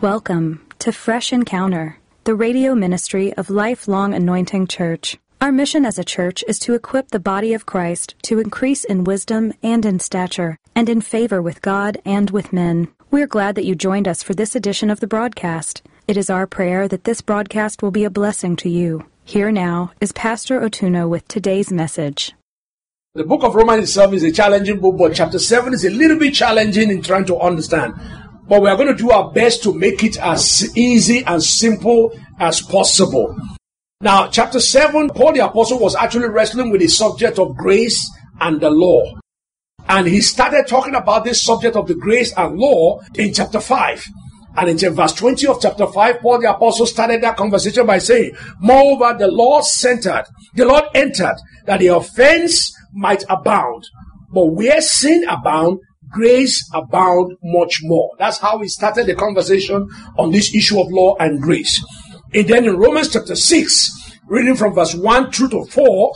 Welcome to Fresh Encounter, the radio ministry of Lifelong Anointing Church. Our mission as a church is to equip the body of Christ to increase in wisdom and in stature, and in favor with God and with men. We're glad that you joined us for this edition of the broadcast. It is our prayer that this broadcast will be a blessing to you. Here now is Pastor Otuno with today's message. The book of Romans itself is a challenging book, but chapter 7 is a little bit challenging in trying to understand. But we are going to do our best to make it as easy and simple as possible. Now, chapter 7, Paul the Apostle was actually wrestling with the subject of grace and the law. And he started talking about this subject of the grace and law in chapter 5. And in verse 20 of chapter 5, Paul the apostle started that conversation by saying, Moreover, the Lord centered, the Lord entered that the offense might abound. But where sin abound, grace abound much more. That's how we started the conversation on this issue of law and grace. And then in Romans chapter 6, reading from verse 1 through to 4,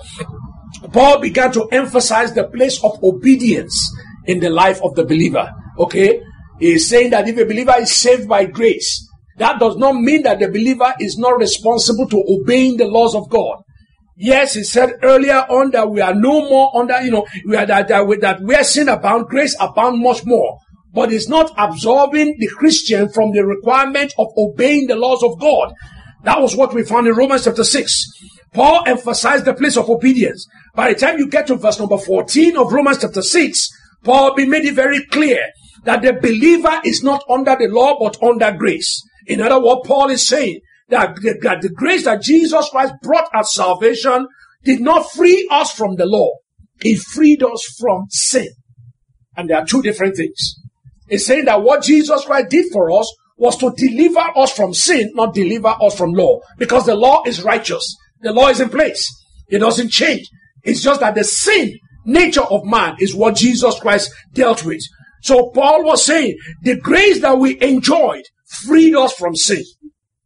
Paul began to emphasize the place of obedience in the life of the believer. Okay? He is saying that if a believer is saved by grace, that does not mean that the believer is not responsible to obeying the laws of God. Yes, he said earlier on that we are no more under, you know, we are that, that, we that where sin abound, grace abound much more. But it's not absolving the Christian from the requirement of obeying the laws of God. That was what we found in Romans chapter 6. Paul emphasized the place of obedience. By the time you get to verse number 14 of Romans chapter 6, Paul made it very clear that the believer is not under the law but under grace. In other words, Paul is saying that the, that the grace that Jesus Christ brought as salvation did not free us from the law. It freed us from sin. And there are two different things. It's saying that what Jesus Christ did for us was to deliver us from sin, not deliver us from law. Because the law is righteous. The law is in place. It doesn't change. It's just that the sin nature of man is what Jesus Christ dealt with. So Paul was saying the grace that we enjoyed freed us from sin.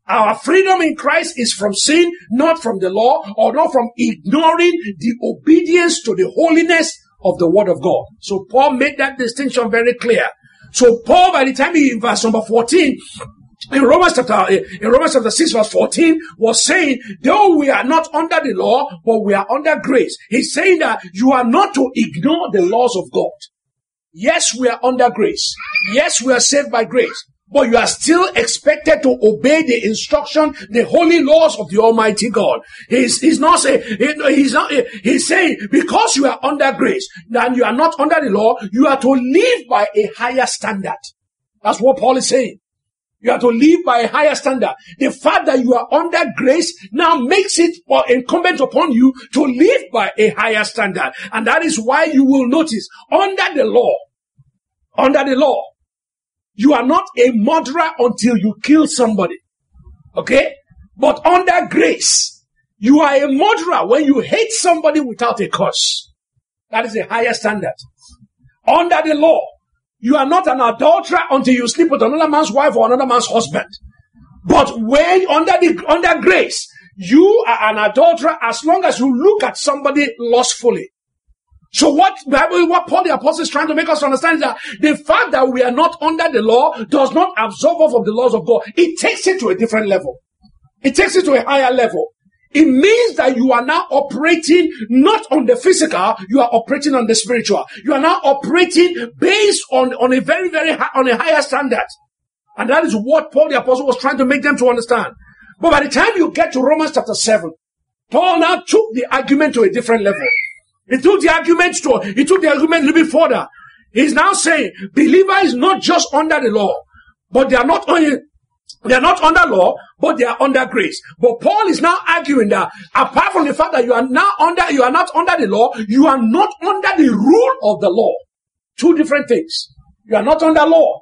Our freedom in Christ is from sin, not from the law, or not from ignoring the obedience to the holiness of the word of God. So Paul made that distinction very clear. So Paul, by the time he in verse number 14, in Romans chapter, eh, in Romans chapter 6 verse 14 was saying, though we are not under the law, but we are under grace. He's saying that you are not to ignore the laws of God. Yes, we are under grace. Yes, we are saved by grace. But you are still expected to obey the instruction, the holy laws of the Almighty God. He's, he's not saying, he's not, he's saying, because you are under grace, and you are not under the law, you are to live by a higher standard. That's what Paul is saying. You are to live by a higher standard. The fact that you are under grace now makes it incumbent upon you to live by a higher standard. And that is why you will notice under the law, under the law, you are not a murderer until you kill somebody. Okay? But under grace, you are a murderer when you hate somebody without a cause. That is a higher standard. Under the law, you are not an adulterer until you sleep with another man's wife or another man's husband. But when under the under grace, you are an adulterer as long as you look at somebody lustfully. So what Bible, what Paul the Apostle is trying to make us understand is that the fact that we are not under the law does not absolve us of the laws of God. It takes it to a different level. It takes it to a higher level. It means that you are now operating not on the physical, you are operating on the spiritual. You are now operating based on, on a very, very high, on a higher standard. And that is what Paul the apostle was trying to make them to understand. But by the time you get to Romans chapter 7, Paul now took the argument to a different level. He took the argument to, he took the argument a little bit further. He's now saying, believer is not just under the law, but they are not only, they are not under law, but they are under grace. But Paul is now arguing that apart from the fact that you are now under, you are not under the law, you are not under the rule of the law. Two different things. You are not under law.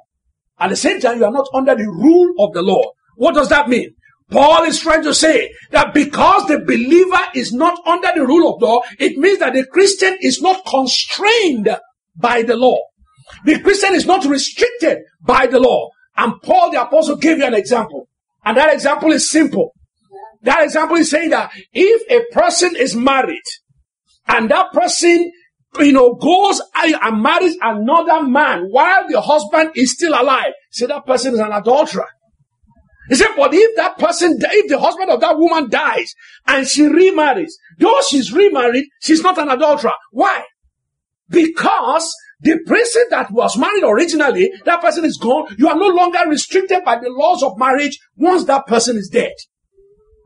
At the same time, you are not under the rule of the law. What does that mean? Paul is trying to say that because the believer is not under the rule of law, it means that the Christian is not constrained by the law. The Christian is not restricted by the law. And Paul the apostle gave you an example. And that example is simple. That example is saying that if a person is married and that person, you know, goes and marries another man while the husband is still alive, say that person is an adulterer. He said, but if that person, if the husband of that woman dies and she remarries, though she's remarried, she's not an adulterer. Why? Because the person that was married originally, that person is gone. You are no longer restricted by the laws of marriage once that person is dead.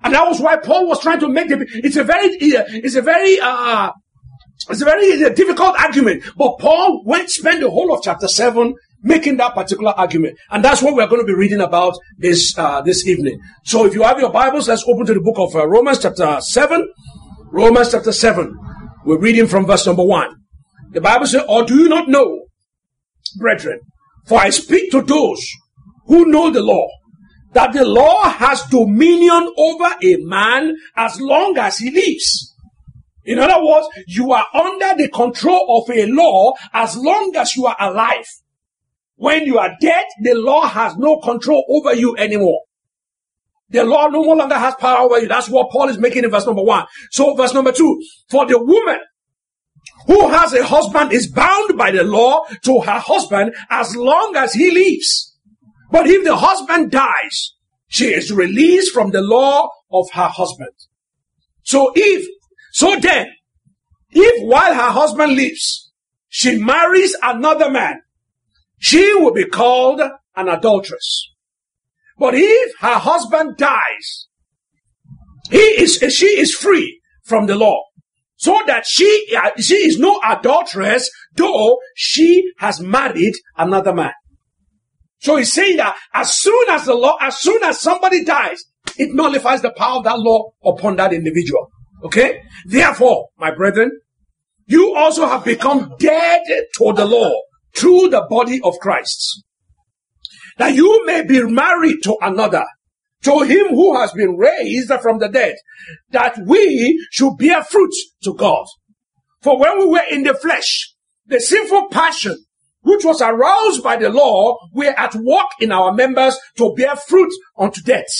And that was why Paul was trying to make the, it's a very, it's a very, uh, it's a very difficult argument. But Paul went, spend the whole of chapter 7 making that particular argument. And that's what we're going to be reading about this, uh, this evening. So if you have your Bibles, let's open to the book of uh, Romans chapter 7. Romans chapter 7. We're reading from verse number 1. The Bible says, Or do you not know, brethren, for I speak to those who know the law, that the law has dominion over a man as long as he lives. In other words, you are under the control of a law as long as you are alive. When you are dead, the law has no control over you anymore. The law no longer has power over you. That's what Paul is making in verse number one. So verse number two, for the woman who has a husband is bound by the law to her husband as long as he lives. But if the husband dies, she is released from the law of her husband. So if, so then, if while her husband lives, she marries another man, she will be called an adulteress. But if her husband dies, he is, she is free from the law. So that she, uh, she is no adulteress, though she has married another man. So he's saying that as soon as the law, as soon as somebody dies, it nullifies the power of that law upon that individual. Okay? Therefore, my brethren, you also have become dead to the law through the body of Christ. That you may be married to another, to him who has been raised from the dead, that we should bear fruit to God. For when we were in the flesh, the sinful passion which was aroused by the law were at work in our members to bear fruit unto death.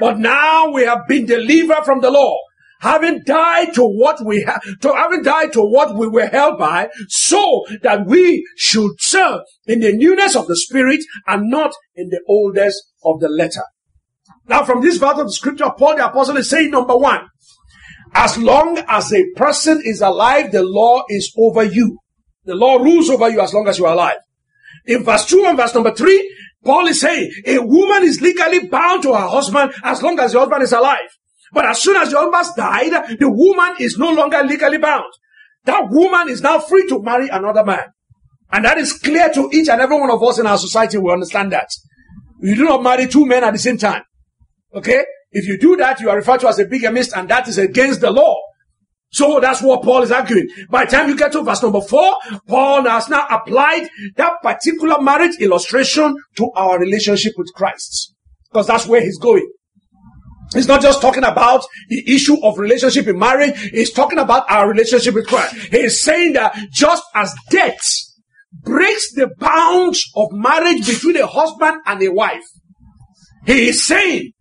But now we have been delivered from the law, having died to what we have, to having died to what we were held by, so that we should serve in the newness of the spirit and not in the oldness of the letter. Now from this verse of the scripture, Paul the apostle is saying number one, as long as a person is alive, the law is over you. The law rules over you as long as you are alive. In verse 2 and verse number 3, Paul is saying a woman is legally bound to her husband as long as the husband is alive. But as soon as the husband died, the woman is no longer legally bound. That woman is now free to marry another man. And that is clear to each and every one of us in our society. We understand that. You do not marry two men at the same time. Okay? If you do that, you are referred to as a bigamist and that is against the law. So that's what Paul is arguing. By the time you get to verse number four, Paul has now applied that particular marriage illustration to our relationship with Christ. Because that's where he's going. He's not just talking about the issue of relationship in marriage. He's talking about our relationship with Christ. He's saying that just as death breaks the bounds of marriage between a husband and a wife, he is saying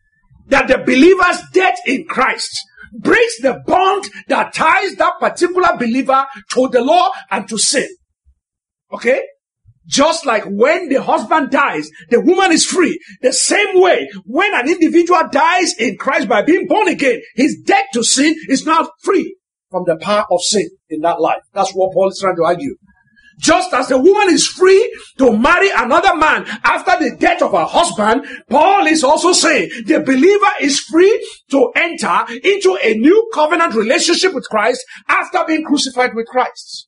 that the believer's death in Christ breaks the bond that ties that particular believer to the law and to sin. Okay? Just like when the husband dies, the woman is free. The same way, when an individual dies in Christ by being born again, his death to sin is now free from the power of sin in that life. That's what Paul is trying to argue. Just as the woman is free to marry another man after the death of her husband, Paul is also saying the believer is free to enter into a new covenant relationship with Christ after being crucified with Christ.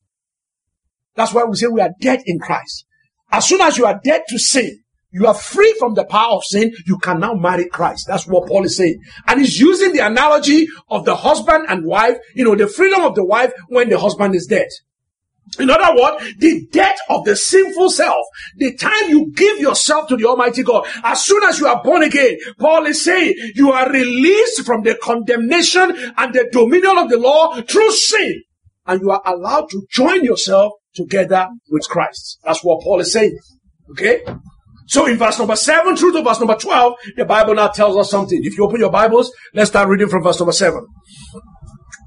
That's why we say we are dead in Christ. As soon as you are dead to sin, you are free from the power of sin. You can now marry Christ. That's what Paul is saying. And he's using the analogy of the husband and wife, you know, the freedom of the wife when the husband is dead. In other words, the death of the sinful self, the time you give yourself to the Almighty God, as soon as you are born again, Paul is saying you are released from the condemnation and the dominion of the law through sin, and you are allowed to join yourself together with Christ. That's what Paul is saying. Okay? So in verse number 7 through to verse number 12, the Bible now tells us something. If you open your Bibles, let's start reading from verse number 7.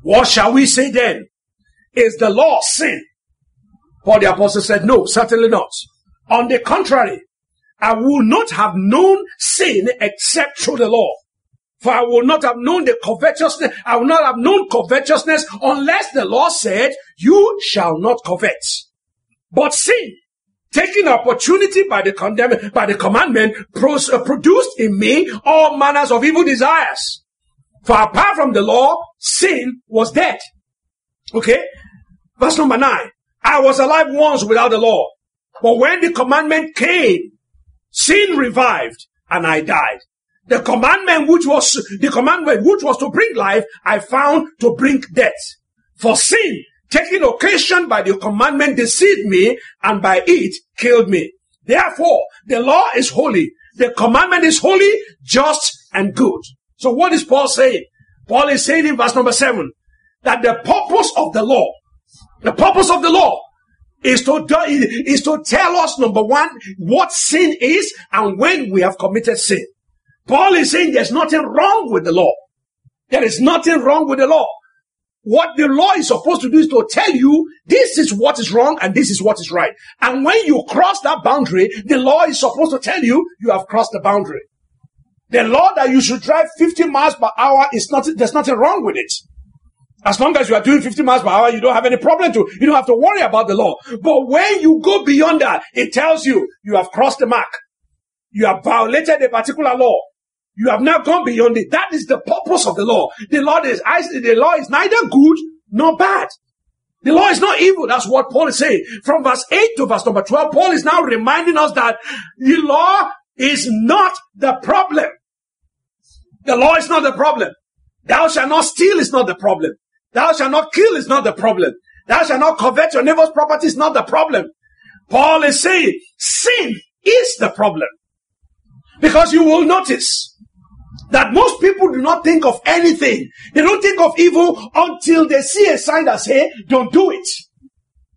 What shall we say then? Is the law sin? Paul the apostle said, no, certainly not. On the contrary, I will not have known sin except through the law. For I will not have known the covetousness, I will not have known covetousness unless the law said, you shall not covet. But sin, taking opportunity by the condemn, by the commandment, uh, produced in me all manners of evil desires. For apart from the law, sin was dead. Okay? Verse number nine. I was alive once without the law. But when the commandment came, sin revived and I died. The commandment which was, the commandment which was to bring life, I found to bring death. For sin, taking occasion by the commandment deceived me and by it killed me. Therefore, the law is holy. The commandment is holy, just and good. So what is Paul saying? Paul is saying in verse number seven that the purpose of the law, the purpose of the law is to, is to tell us number one, what sin is and when we have committed sin. Paul is saying there's nothing wrong with the law. There is nothing wrong with the law. What the law is supposed to do is to tell you this is what is wrong and this is what is right. And when you cross that boundary, the law is supposed to tell you you have crossed the boundary. The law that you should drive 50 miles per hour is not, there's nothing wrong with it. As long as you are doing 50 miles per hour, you don't have any problem to, you don't have to worry about the law. But when you go beyond that, it tells you you have crossed the mark. You have violated a particular law. You have now gone beyond it. That is the purpose of the law. The law is, the law is neither good nor bad. The law is not evil. That's what Paul is saying. From verse 8 to verse number 12, Paul is now reminding us that the law is not the problem. The law is not the problem. Thou shalt not steal is not the problem. Thou shalt not kill is not the problem. Thou shalt not covet your neighbor's property is not the problem. Paul is saying sin is the problem. Because you will notice that most people do not think of anything. They don't think of evil until they see a sign that say, don't do it.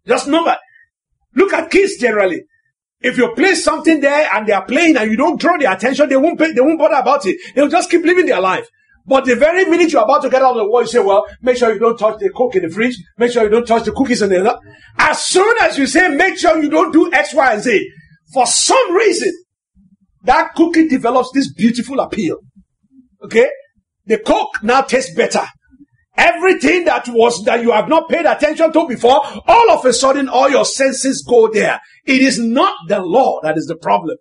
Just remember, look at kids generally. If you place something there and they are playing and you don't draw their attention, they won't pay, they won't bother about it. They'll just keep living their life. But the very minute you're about to get out of the wall, you say, well, make sure you don't touch the coke in the fridge. Make sure you don't touch the cookies in the, other. as soon as you say, make sure you don't do X, Y, and Z, for some reason, that cookie develops this beautiful appeal. Okay? The coke now tastes better. Everything that was, that you have not paid attention to before, all of a sudden, all your senses go there. It is not the law that is the problem.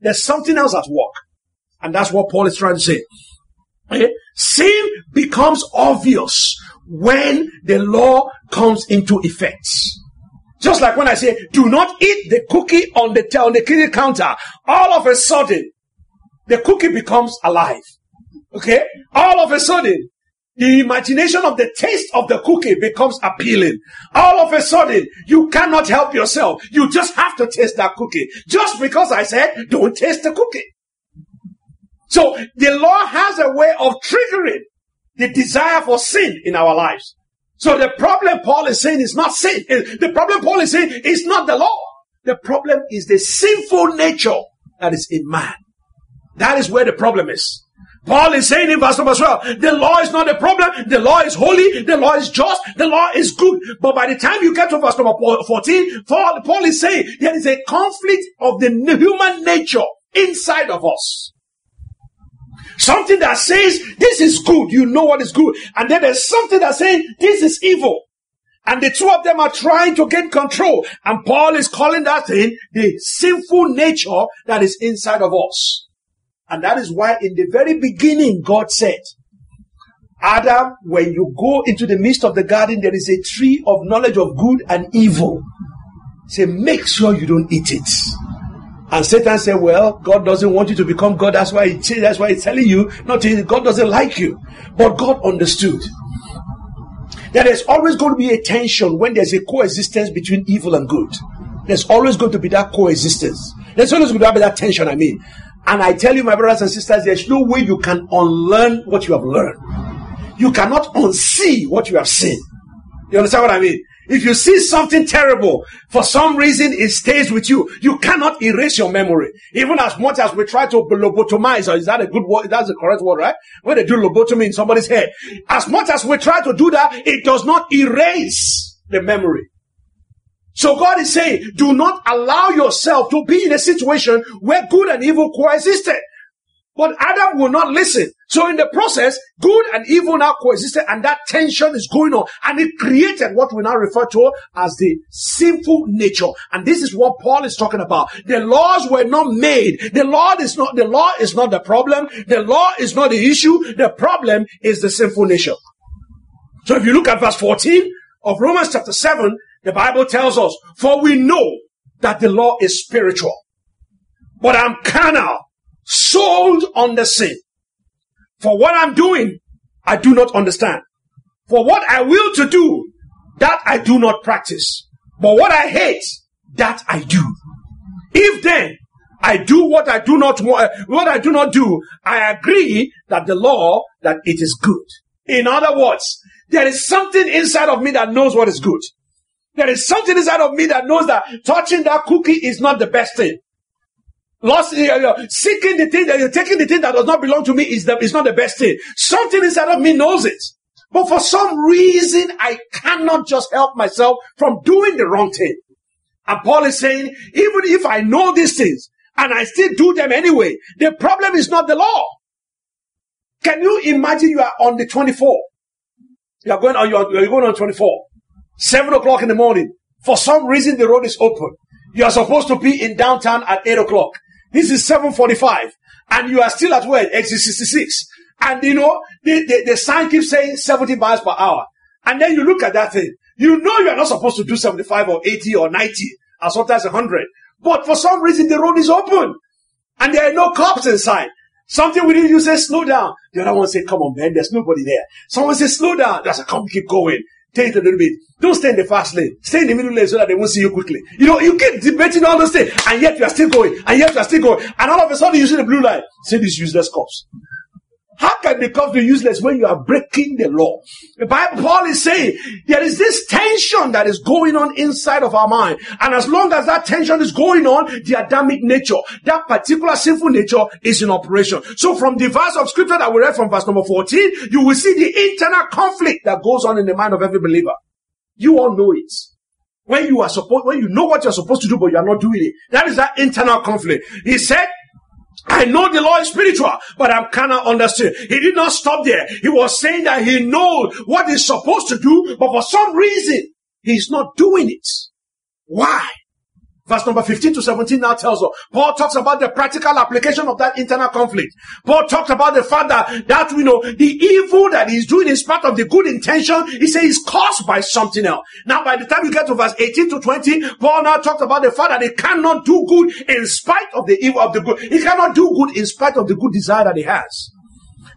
There's something else at work. And that's what Paul is trying to say. Okay? Sin becomes obvious when the law comes into effect. Just like when I say, do not eat the cookie on the, on the kitchen counter. All of a sudden, the cookie becomes alive. Okay? All of a sudden, the imagination of the taste of the cookie becomes appealing. All of a sudden, you cannot help yourself. You just have to taste that cookie. Just because I said, don't taste the cookie. So the law has a way of triggering the desire for sin in our lives. So the problem Paul is saying is not sin. The problem Paul is saying is not the law. The problem is the sinful nature that is in man. That is where the problem is. Paul is saying in verse number 12, the law is not a problem. The law is holy. The law is just. The law is good. But by the time you get to verse number 14, Paul, is saying there is a conflict of the human nature inside of us. Something that says this is good. You know what is good. And then there's something that says this is evil. And the two of them are trying to get control. And Paul is calling that thing the sinful nature that is inside of us. And that is why in the very beginning, God said, Adam, when you go into the midst of the garden, there is a tree of knowledge of good and evil. Say, make sure you don't eat it. And Satan said, well, God doesn't want you to become God. That's why he, that's why he's telling you not to, God doesn't like you. But God understood. There is always going to be a tension when there's a coexistence between evil and good. There's always going to be that coexistence. There's always going to be that tension, I mean. And I tell you, my brothers and sisters, there's no way you can unlearn what you have learned. You cannot unsee what you have seen. You understand what I mean? If you see something terrible, for some reason it stays with you. You cannot erase your memory. Even as much as we try to lobotomize, or is that a good word? That's the correct word, right? When they do lobotomy in somebody's head. As much as we try to do that, it does not erase the memory. So God is saying, do not allow yourself to be in a situation where good and evil coexisted. But Adam will not listen. So in the process, good and evil now coexisted and that tension is going on and it created what we now refer to as the sinful nature. And this is what Paul is talking about. The laws were not made. The law is not, the law is not the problem. The law is not the issue. The problem is the sinful nature. So if you look at verse 14 of Romans chapter 7, the Bible tells us, for we know that the law is spiritual, but I'm carnal, sold on the sin. For what I'm doing, I do not understand. For what I will to do, that I do not practice. But what I hate, that I do. If then I do what I do not want, what I do not do, I agree that the law, that it is good. In other words, there is something inside of me that knows what is good. There is something inside of me that knows that touching that cookie is not the best thing. Lost, uh, seeking the thing that you're taking the thing that does not belong to me is the, is not the best thing. Something inside of me knows it. But for some reason, I cannot just help myself from doing the wrong thing. And Paul is saying, even if I know these things and I still do them anyway, the problem is not the law. Can you imagine you are on the 24? You are going on, you are, you are going on 24. Seven o'clock in the morning. For some reason, the road is open. You are supposed to be in downtown at eight o'clock. This is 745 and you are still at where? Exit 66. And you know, the, the, the sign keeps saying 70 miles per hour. And then you look at that thing. You know you are not supposed to do 75 or 80 or 90 or sometimes 100. But for some reason the road is open. And there are no cops inside. Something within you says slow down. The other one say, come on man, there's nobody there. Someone says slow down. That's a come keep going. It a little bit. Don't stay in the fast lane. Stay in the middle lane so that they won't see you quickly. You know, you keep debating all those things, and yet you are still going, and yet you are still going, and all of a sudden you see the blue light. See these useless cops. How can the cops be useless when you are breaking the law? The Bible, Paul is saying there is this tension that is going on inside of our mind. And as long as that tension is going on, the Adamic nature, that particular sinful nature is in operation. So from the verse of scripture that we read from verse number 14, you will see the internal conflict that goes on in the mind of every believer. You all know it. When you are supposed, when you know what you're supposed to do, but you are not doing it. That is that internal conflict. He said, I know the law is spiritual, but I'm cannot understand. He did not stop there. He was saying that he knows what he's supposed to do, but for some reason, he's not doing it. Why? Verse number 15 to 17 now tells us, Paul talks about the practical application of that internal conflict. Paul talks about the fact that, that, you know, the evil that he's doing in spite of the good intention, he says is caused by something else. Now, by the time you get to verse 18 to 20, Paul now talks about the fact that he cannot do good in spite of the evil of the good. He cannot do good in spite of the good desire that he has.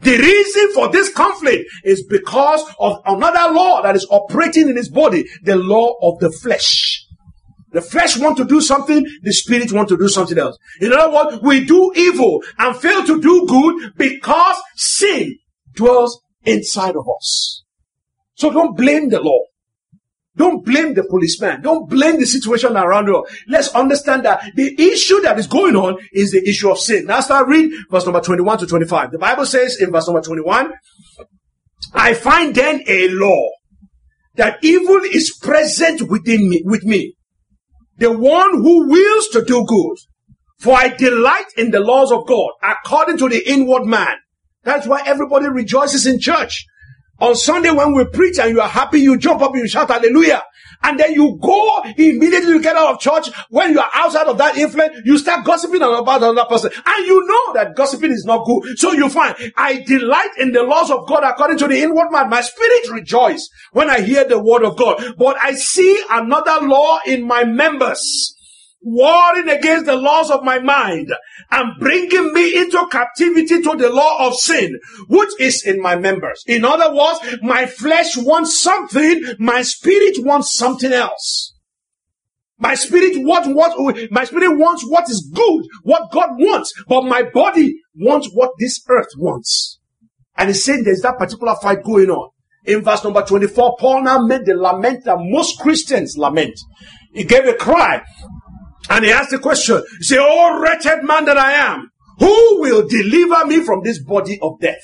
The reason for this conflict is because of another law that is operating in his body, the law of the flesh. The flesh want to do something, the spirit want to do something else. In other words, we do evil and fail to do good because sin dwells inside of us. So don't blame the law. Don't blame the policeman. Don't blame the situation around you. Let's understand that the issue that is going on is the issue of sin. Now start read verse number 21 to 25. The Bible says in verse number 21, I find then a law that evil is present within me, with me the one who wills to do good. For I delight in the laws of God according to the inward man. That's why everybody rejoices in church. On Sunday when we preach and you are happy, you jump up, you shout hallelujah. And then you go immediately to get out of church. When you are outside of that influence, you start gossiping about another person. And you know that gossiping is not good. So you find, I delight in the laws of God according to the inward man. My spirit rejoice when I hear the word of God. But I see another law in my members warring against the laws of my mind and bringing me into captivity to the law of sin, which is in my members. In other words, my flesh wants something, my spirit wants something else. My spirit wants what, my spirit wants what is good, what God wants, but my body wants what this earth wants. And he's saying there's that particular fight going on. In verse number 24, Paul now made the lament that most Christians lament. He gave a cry and he asked the question, he said, Oh wretched man that I am, who will deliver me from this body of death?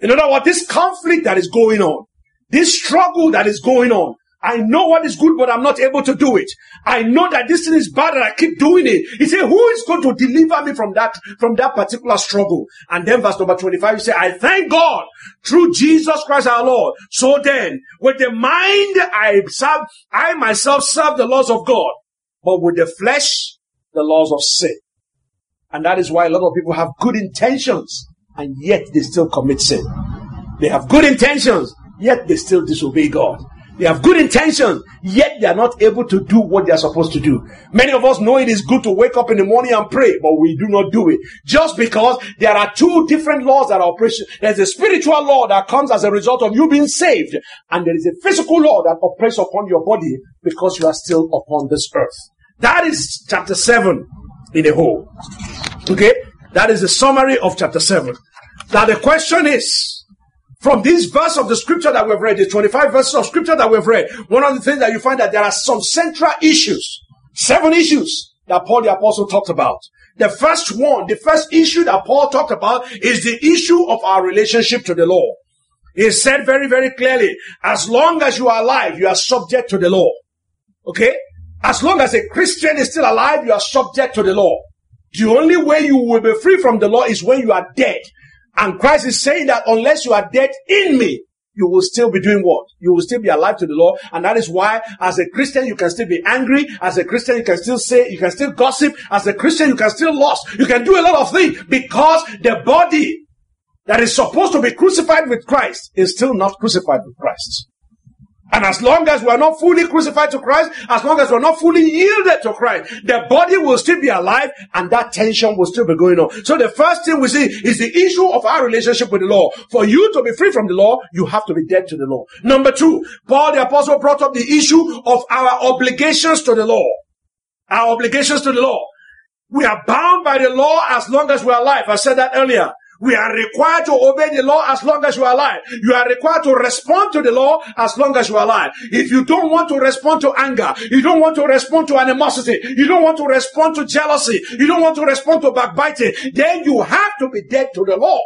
In other words, this conflict that is going on, this struggle that is going on, I know what is good, but I'm not able to do it. I know that this thing is bad and I keep doing it. He said, who is going to deliver me from that, from that particular struggle? And then verse number 25, he said, I thank God through Jesus Christ our Lord. So then, with the mind I serve, I myself serve the laws of God, but with the flesh, the laws of sin. And that is why a lot of people have good intentions and yet they still commit sin. They have good intentions, yet they still disobey God. They have good intentions, yet they are not able to do what they are supposed to do. Many of us know it is good to wake up in the morning and pray, but we do not do it. Just because there are two different laws that are operating. There's a spiritual law that comes as a result of you being saved, and there is a physical law that operates upon your body because you are still upon this earth. That is chapter 7 in a whole. Okay? That is the summary of chapter 7. Now the question is, from this verse of the scripture that we've read, the 25 verses of scripture that we've read, one of the things that you find that there are some central issues, seven issues that Paul the apostle talked about. The first one, the first issue that Paul talked about is the issue of our relationship to the law. He said very, very clearly, as long as you are alive, you are subject to the law. Okay? As long as a Christian is still alive, you are subject to the law. The only way you will be free from the law is when you are dead. And Christ is saying that unless you are dead in me, you will still be doing what? You will still be alive to the law. And that is why as a Christian, you can still be angry. As a Christian, you can still say, you can still gossip. As a Christian, you can still lust. You can do a lot of things because the body that is supposed to be crucified with Christ is still not crucified with Christ. And as long as we are not fully crucified to Christ, as long as we're not fully yielded to Christ, the body will still be alive and that tension will still be going on. So the first thing we see is the issue of our relationship with the law. For you to be free from the law, you have to be dead to the law. Number two, Paul the apostle brought up the issue of our obligations to the law. Our obligations to the law. We are bound by the law as long as we're alive. I said that earlier. We are required to obey the law as long as you are alive. You are required to respond to the law as long as you are alive. If you don't want to respond to anger, you don't want to respond to animosity, you don't want to respond to jealousy, you don't want to respond to backbiting, then you have to be dead to the law.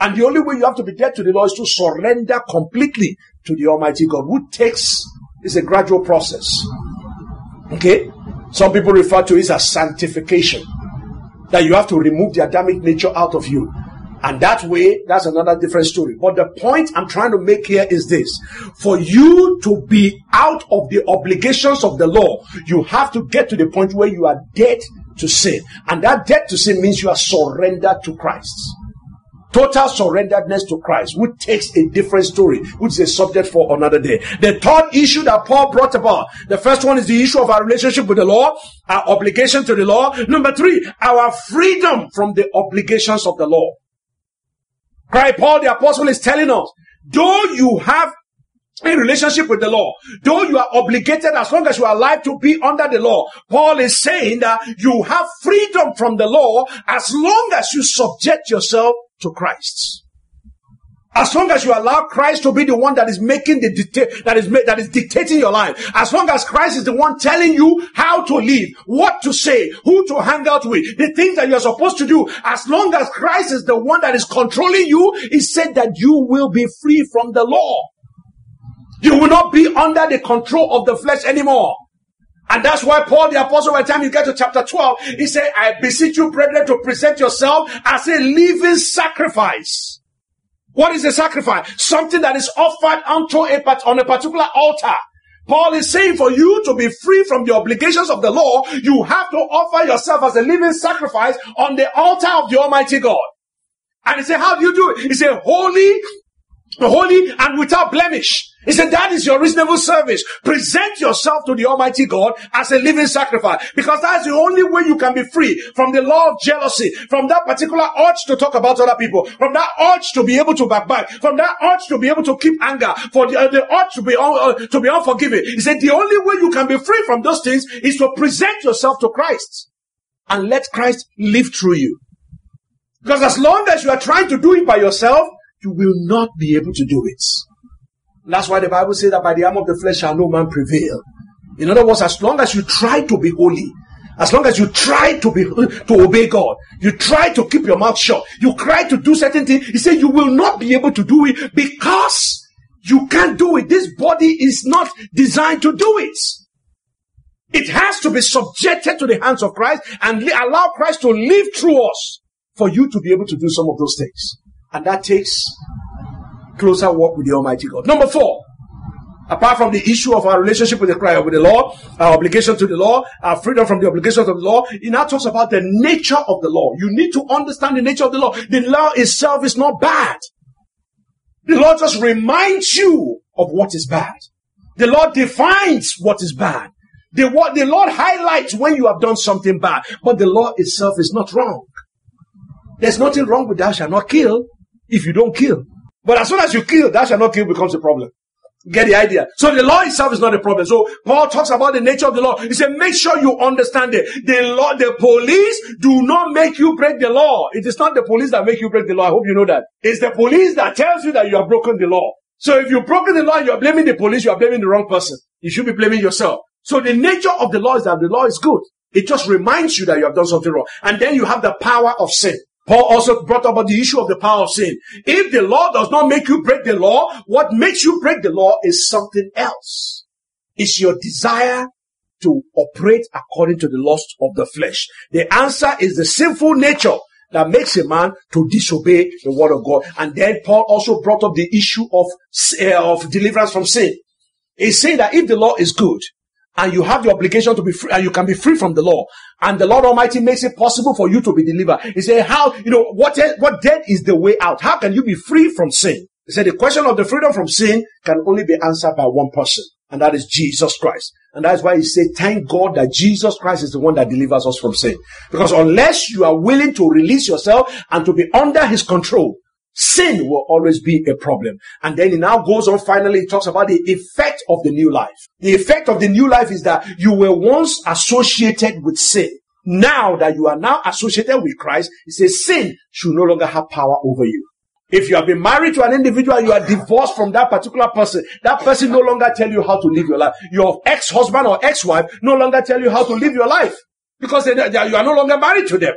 And the only way you have to be dead to the law is to surrender completely to the Almighty God, who takes, is a gradual process. Okay? Some people refer to it as sanctification that you have to remove the Adamic nature out of you. And that way, that's another different story. But the point I'm trying to make here is this. For you to be out of the obligations of the law, you have to get to the point where you are dead to sin. And that dead to sin means you are surrendered to Christ. Total surrenderedness to Christ, which takes a different story, which is a subject for another day. The third issue that Paul brought about, the first one is the issue of our relationship with the law, our obligation to the law. Number three, our freedom from the obligations of the law. Christ, Paul the apostle is telling us, though you have a relationship with the law. Though you are obligated as long as you are alive to be under the law, Paul is saying that you have freedom from the law as long as you subject yourself to Christ. As long as you allow Christ to be the one that is making the dictate, that is that is dictating your life. As long as Christ is the one telling you how to live, what to say, who to hang out with, the things that you're supposed to do. As long as Christ is the one that is controlling you, he said that you will be free from the law. You will not be under the control of the flesh anymore. And that's why Paul the apostle, by the time you get to chapter 12, he said, I beseech you, brethren, to present yourself as a living sacrifice. What is a sacrifice? Something that is offered unto a, on a particular altar. Paul is saying for you to be free from the obligations of the law, you have to offer yourself as a living sacrifice on the altar of the Almighty God. And he said, how do you do it? He said, holy, holy and without blemish. He said, that is your reasonable service. Present yourself to the Almighty God as a living sacrifice because that's the only way you can be free from the law of jealousy, from that particular urge to talk about other people, from that urge to be able to backbite, from that urge to be able to keep anger, for the, uh, the urge to be, uh, to be unforgiving. He said, the only way you can be free from those things is to present yourself to Christ and let Christ live through you. Because as long as you are trying to do it by yourself, you will not be able to do it. That's why the Bible says that by the arm of the flesh shall no man prevail. In other words, as long as you try to be holy, as long as you try to be to obey God, you try to keep your mouth shut, you try to do certain things, he said you will not be able to do it because You can't do it. This body is not designed to do it. It has to be subjected to the hands of Christ and allow Christ to live through us for you to be able to do some of those things. And that takes closer work with the Almighty God. Number four, apart from the issue of our relationship with the Christ, with the law, our obligation to the law, our freedom from the obligations of the law, it now talks about the nature of the law. You need to understand the nature of the law. The law itself is not bad. The law just reminds you of what is bad. The Lord defines what is bad. The, what the Lord highlights when you have done something bad, but the law itself is not wrong. There's nothing wrong with thou shalt not kill if you don't kill. But as soon as you kill, that shall not kill becomes a problem. Get the idea? So the law itself is not a problem. So Paul talks about the nature of the law. He said, make sure you understand it. The law, the police do not make you break the law. It is not the police that make you break the law. I hope you know that. It's the police that tells you that you have broken the law. So if you've broken the law, you're blaming the police, you are blaming the wrong person. You should be blaming yourself. So the nature of the law is that the law is good. It just reminds you that you have done something wrong. And then you have the power of sin. Paul also brought up the issue of the power of sin. If the law does not make you break the law, what makes you break the law is something else. It's your desire to operate according to the lust of the flesh. The answer is the sinful nature that makes a man to disobey the word of God. And then Paul also brought up the issue of, uh, of deliverance from sin. He's saying that if the law is good, and you have the obligation to be free, and you can be free from the law. And the Lord Almighty makes it possible for you to be delivered. He said, how, you know, what, what then is the way out? How can you be free from sin? He said, the question of the freedom from sin can only be answered by one person, and that is Jesus Christ. And that's why he said, thank God that Jesus Christ is the one that delivers us from sin. Because unless you are willing to release yourself and to be under his control, sin will always be a problem. And then he now goes on finally, he talks about the effect of the new life. The effect of the new life is that you were once associated with sin. Now that you are now associated with Christ, he says sin should no longer have power over you. If you have been married to an individual, you are divorced from that particular person. That person no longer tell you how to live your life. Your ex-husband or ex-wife no longer tell you how to live your life because they, they, you are no longer married to them.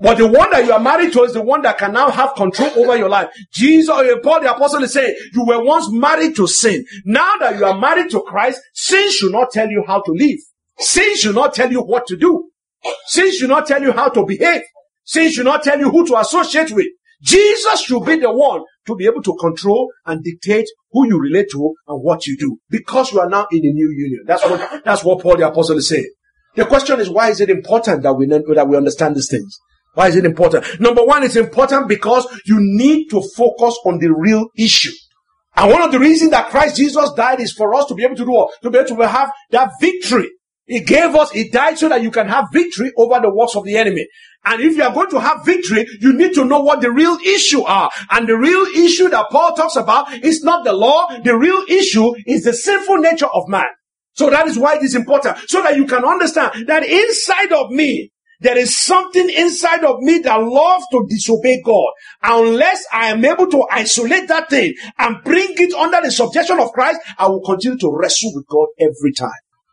But the one that you are married to is the one that can now have control over your life. Jesus, Paul the apostle is saying, you were once married to sin. Now that you are married to Christ, sin should not tell you how to live. Sin should not tell you what to do. Sin should not tell you how to behave. Sin should not tell you who to associate with. Jesus should be the one to be able to control and dictate who you relate to and what you do because you are now in a new union. That's what, that's what Paul the apostle is saying. The question is, why is it important that we, that we understand these things? Why is it important? Number one, it's important because you need to focus on the real issue. And one of the reasons that Christ Jesus died is for us to be able to do what? To be able to have that victory. He gave us, He died so that you can have victory over the works of the enemy. And if you are going to have victory, you need to know what the real issue are. And the real issue that Paul talks about is not the law. The real issue is the sinful nature of man. So that is why it is important. So that you can understand that inside of me, there is something inside of me that loves to disobey God. Unless I am able to isolate that thing and bring it under the subjection of Christ, I will continue to wrestle with God every time.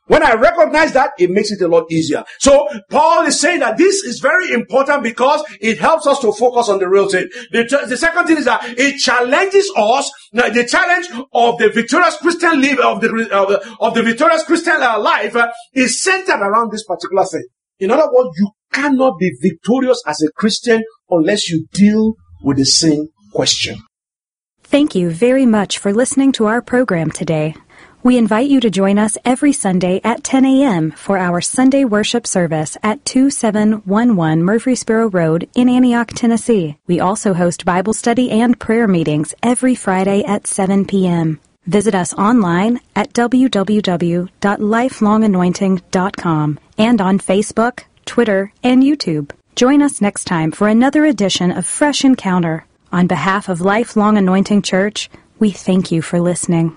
When I recognize that, it makes it a lot easier. So Paul is saying that this is very important because it helps us to focus on the real thing. The, the second thing is that it challenges us. Now, the challenge of the victorious Christian life of the of the, victorious Christian uh, life uh, is centered around this particular thing. In other words, you cannot be victorious as a Christian unless you deal with the sin question. Thank you very much for listening to our program today. We invite you to join us every Sunday at 10 a.m. for our Sunday worship service at 2711 Murfreesboro Road in Antioch, Tennessee. We also host Bible study and prayer meetings every Friday at 7 p.m. Visit us online at www.lifelonganointing.com and on Facebook, Twitter, and YouTube. Join us next time for another edition of Fresh Encounter. On behalf of Lifelong Anointing Church, we thank you for listening.